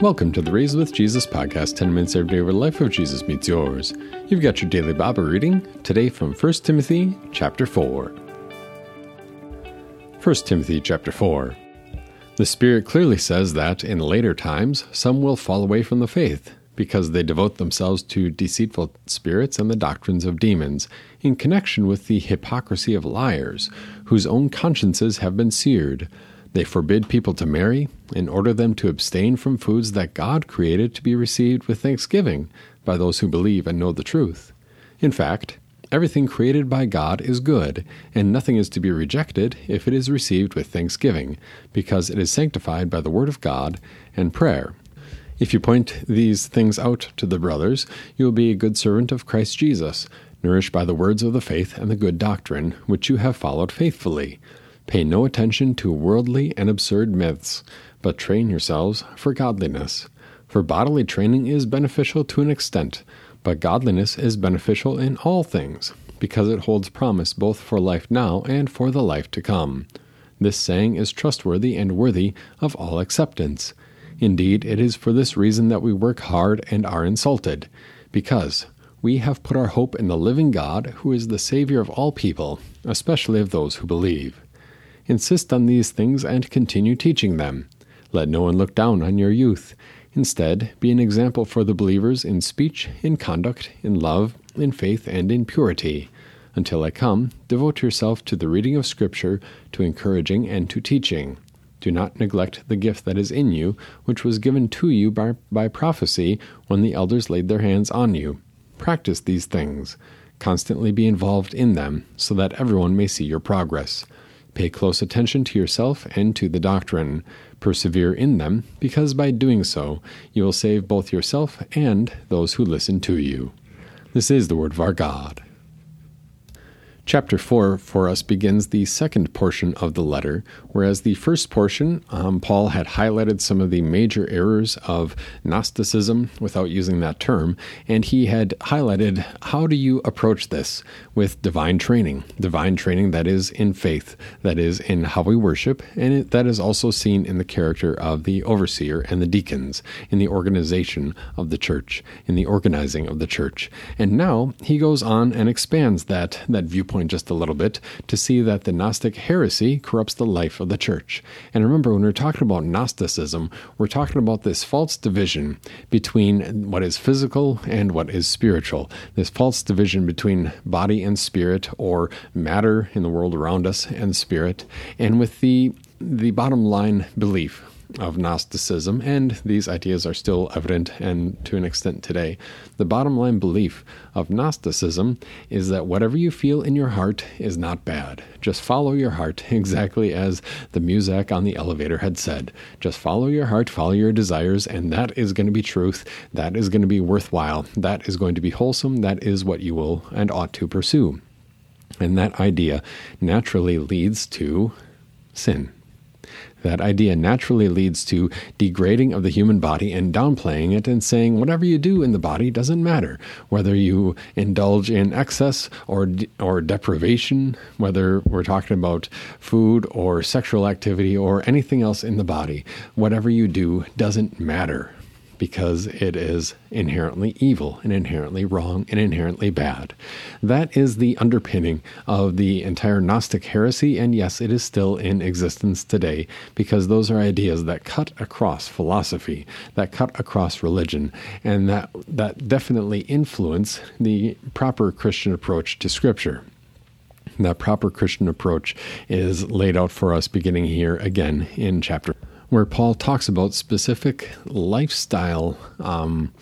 Welcome to the Raised with Jesus podcast, 10 minutes every day where the life of Jesus meets yours. You've got your daily Bible reading today from 1 Timothy chapter 4. 1 Timothy chapter 4. The Spirit clearly says that in later times some will fall away from the faith because they devote themselves to deceitful spirits and the doctrines of demons, in connection with the hypocrisy of liars, whose own consciences have been seared they forbid people to marry and order them to abstain from foods that God created to be received with thanksgiving by those who believe and know the truth. In fact, everything created by God is good, and nothing is to be rejected if it is received with thanksgiving, because it is sanctified by the Word of God and prayer. If you point these things out to the brothers, you will be a good servant of Christ Jesus, nourished by the words of the faith and the good doctrine, which you have followed faithfully. Pay no attention to worldly and absurd myths, but train yourselves for godliness. For bodily training is beneficial to an extent, but godliness is beneficial in all things, because it holds promise both for life now and for the life to come. This saying is trustworthy and worthy of all acceptance. Indeed, it is for this reason that we work hard and are insulted, because we have put our hope in the living God, who is the Savior of all people, especially of those who believe. Insist on these things and continue teaching them. Let no one look down on your youth. Instead, be an example for the believers in speech, in conduct, in love, in faith, and in purity. Until I come, devote yourself to the reading of Scripture, to encouraging, and to teaching. Do not neglect the gift that is in you, which was given to you by, by prophecy when the elders laid their hands on you. Practice these things. Constantly be involved in them, so that everyone may see your progress. Pay close attention to yourself and to the doctrine. Persevere in them, because by doing so, you will save both yourself and those who listen to you. This is the word of our God. Chapter 4 for us begins the second portion of the letter, whereas the first portion, um, Paul had highlighted some of the major errors of Gnosticism without using that term, and he had highlighted how do you approach this with divine training, divine training that is in faith, that is in how we worship, and it, that is also seen in the character of the overseer and the deacons, in the organization of the church, in the organizing of the church. And now he goes on and expands that, that viewpoint point just a little bit to see that the Gnostic heresy corrupts the life of the church. And remember, when we're talking about Gnosticism, we're talking about this false division between what is physical and what is spiritual. This false division between body and spirit, or matter in the world around us and spirit, and with the the bottom line belief of Gnosticism, and these ideas are still evident and to an extent today. The bottom line belief of Gnosticism is that whatever you feel in your heart is not bad. Just follow your heart, exactly as the Muzak on the elevator had said. Just follow your heart, follow your desires, and that is going to be truth. That is going to be worthwhile. That is going to be wholesome. That is what you will and ought to pursue. And that idea naturally leads to sin. That idea naturally leads to degrading of the human body and downplaying it and saying whatever you do in the body doesn't matter. Whether you indulge in excess or, or deprivation, whether we're talking about food or sexual activity or anything else in the body, whatever you do doesn't matter because it is inherently evil and inherently wrong and inherently bad. That is the underpinning of the entire Gnostic heresy, and yes, it is still in existence today because those are ideas that cut across philosophy, that cut across religion, and that, that definitely influence the proper Christian approach to Scripture that proper Christian approach is laid out for us beginning here again in chapter where Paul talks about specific lifestyle um,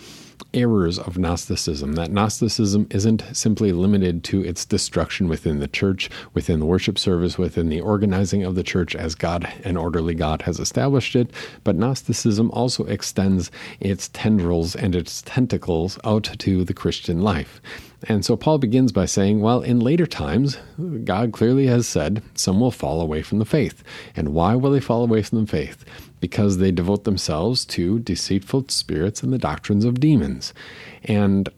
errors of Gnosticism. That Gnosticism isn't simply limited to its destruction within the church, within the worship service, within the organizing of the church as God, an orderly God, has established it, but Gnosticism also extends its tendrils and its tentacles out to the Christian life. And so Paul begins by saying, well, in later times, God clearly has said some will fall away from the faith. And why will they fall away from the faith? Because they devote themselves to deceitful spirits and the doctrines of demons. And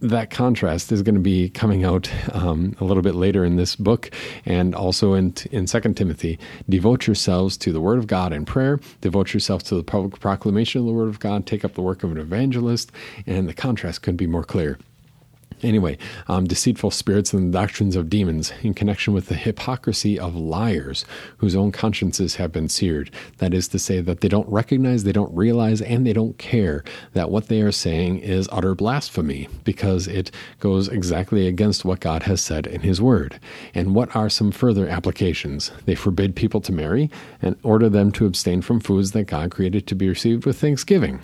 that contrast is going to be coming out um, a little bit later in this book and also in, in 2 Timothy. Devote yourselves to the Word of God in prayer, devote yourselves to the public proclamation of the Word of God, take up the work of an evangelist, and the contrast couldn't be more clear. Anyway, um, deceitful spirits and the doctrines of demons in connection with the hypocrisy of liars whose own consciences have been seared. That is to say, that they don't recognize, they don't realize, and they don't care that what they are saying is utter blasphemy because it goes exactly against what God has said in His Word. And what are some further applications? They forbid people to marry and order them to abstain from foods that God created to be received with thanksgiving.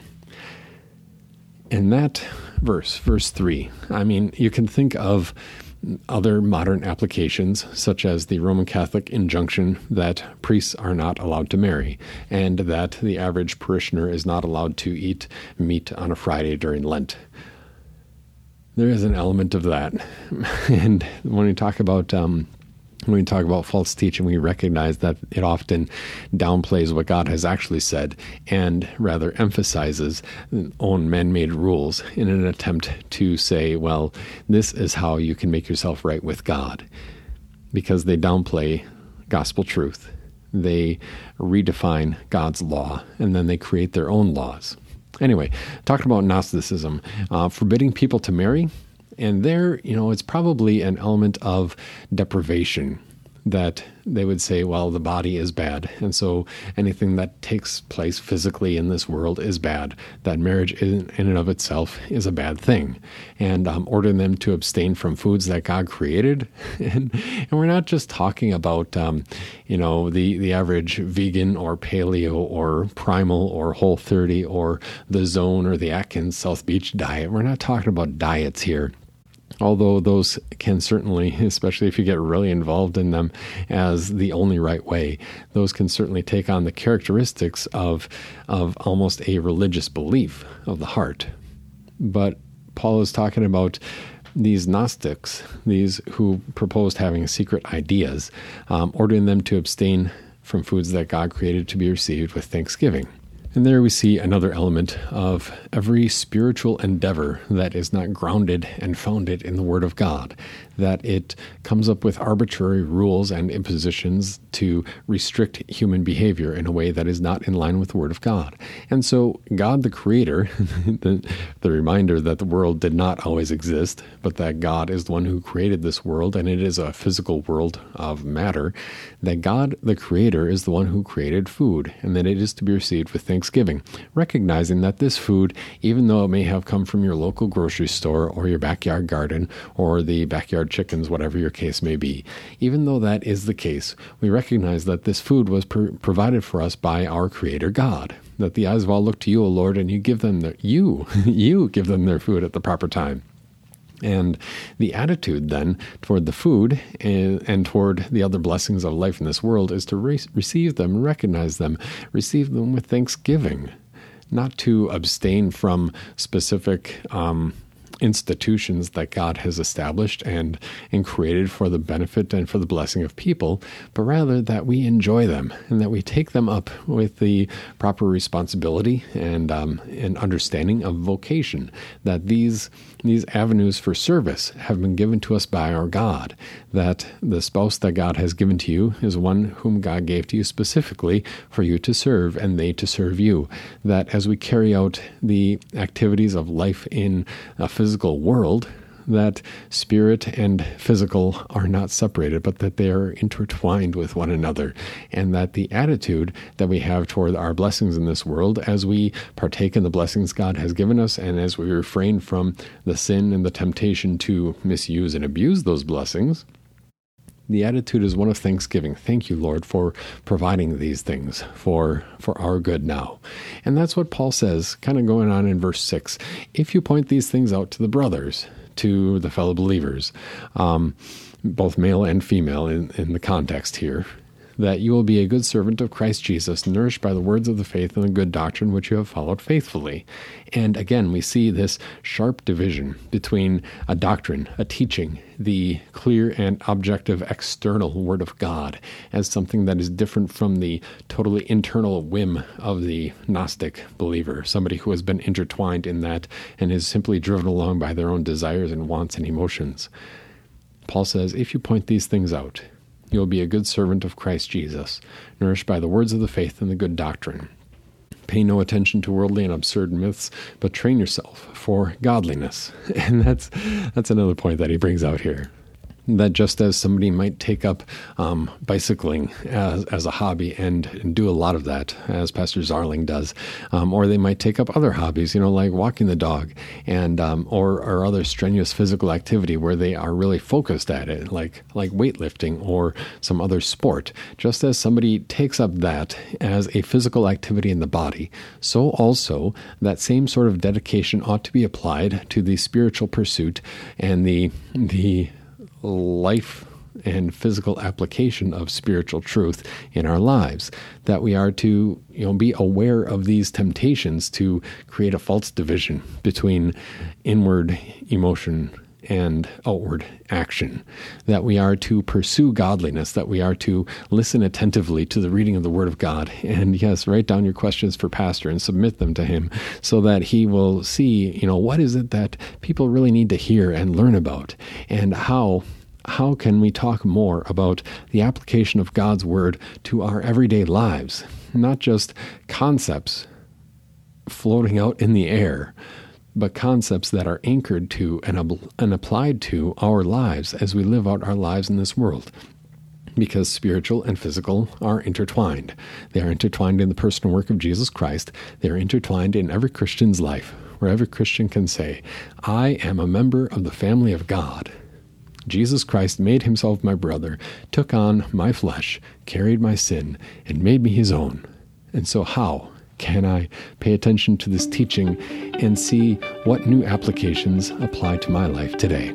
And that verse, verse 3. I mean, you can think of other modern applications, such as the Roman Catholic injunction that priests are not allowed to marry, and that the average parishioner is not allowed to eat meat on a Friday during Lent. There is an element of that. And when we talk about um, when we talk about false teaching, we recognize that it often downplays what God has actually said and rather emphasizes own man made rules in an attempt to say, well, this is how you can make yourself right with God. Because they downplay gospel truth, they redefine God's law, and then they create their own laws. Anyway, talking about Gnosticism, uh, forbidding people to marry and there, you know, it's probably an element of deprivation that they would say, well, the body is bad. And so anything that takes place physically in this world is bad. That marriage in, and of itself is a bad thing. And um, ordering them to abstain from foods that God created. and, and we're not just talking about, um, you know, the, the average vegan or paleo or primal or whole 30 or the zone or the Atkins South Beach diet. We're not talking about diets here although those can certainly, especially if you get really involved in them as the only right way, those can certainly take on the characteristics of, of almost a religious belief of the heart. But Paul is talking about these Gnostics, these who proposed having secret ideas, um, ordering them to abstain from foods that God created to be received with thanksgiving. And there we see another element of every spiritual endeavor that is not grounded and founded in the Word of God that it comes up with arbitrary rules and impositions to restrict human behavior in a way that is not in line with the Word of God. And so, God the Creator, the, the reminder that the world did not always exist, but that God is the one who created this world, and it is a physical world of matter, that God the Creator is the one who created food, and that it is to be received with thanksgiving, recognizing that this food, even though it may have come from your local grocery store or your backyard garden or the backyard backyard chickens, whatever your case may be. Even though that is the case, we recognize that this food was pr- provided for us by our Creator God. That the eyes of all look to you, O Lord, and you give them their, you, you give them their food at the proper time. And the attitude then toward the food and, and, toward the other blessings of life in this world is to re- receive them, recognize them, receive them with thanksgiving, not to abstain from specific um, institutions that God has established and, and created for the benefit and for the blessing of people, but rather that we enjoy them and that we take them up with the proper responsibility and, um, and understanding of vocation, that these these avenues for service have been given to us by our God, that the spouse that God has given to you is one whom God gave to you specifically for you to serve and they to serve you. That as we carry out the activities of life in a physical world, that spirit and physical are not separated, but that they are intertwined with one another, and that the attitude that we have toward our blessings in this world, as we partake in the blessings God has given us, and as we refrain from the sin and the temptation to misuse and abuse those blessings, the attitude is one of thanksgiving. Thank you, Lord, for providing these things for for our good now. And that's what Paul says, kind of going on in verse 6. If you point these things out to the brothers, to the fellow believers, um, both male and female in, in the context here. That you will be a good servant of Christ Jesus, nourished by the words of the faith and the good doctrine which you have followed faithfully. And again, we see this sharp division between a doctrine, a teaching, the clear and objective external Word of God as something that is different from the totally internal whim of the Gnostic believer, somebody who has been intertwined in that and is simply driven along by their own desires and wants and emotions. Paul says, if you point these things out, you will be a good servant of Christ Jesus, nourished by the words of the faith and the good doctrine. Pay no attention to worldly and absurd myths, but train yourself for godliness. And that's that's another point that he brings out here that just as somebody might take up um, bicycling as, as a hobby and, and, do a lot of that, as Pastor Zarling does, um, or they might take up other hobbies, you know, like walking the dog, and um, or or other strenuous physical activity where they are really focused at it, like like weightlifting or some other sport. Just as somebody takes up that as a physical activity in the body, so also that same sort of dedication ought to be applied to the spiritual pursuit and the the life and physical application of spiritual truth in our lives that we are to you know be aware of these temptations to create a false division between inward emotion and outward action that we are to pursue godliness that we are to listen attentively to the reading of the word of god and yes write down your questions for pastor and submit them to him so that he will see you know what is it that people really need to hear and learn about and how how can we talk more about the application of God's Word to our everyday lives, not just concepts floating out in the air, but concepts that are anchored to and, and applied to our lives as we live out our lives in this world? Because spiritual and physical are intertwined. They are intertwined in the personal work of Jesus Christ. They are intertwined in every Christian's life, where every Christian can say, I am a member of the family of God Jesus Christ made himself my brother, took on my flesh, carried my sin, and made me his own. And so, how can I pay attention to this teaching and see what new applications apply to my life today?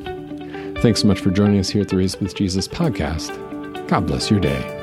Thanks so much for joining us here at the Raised with Jesus podcast. God bless your day.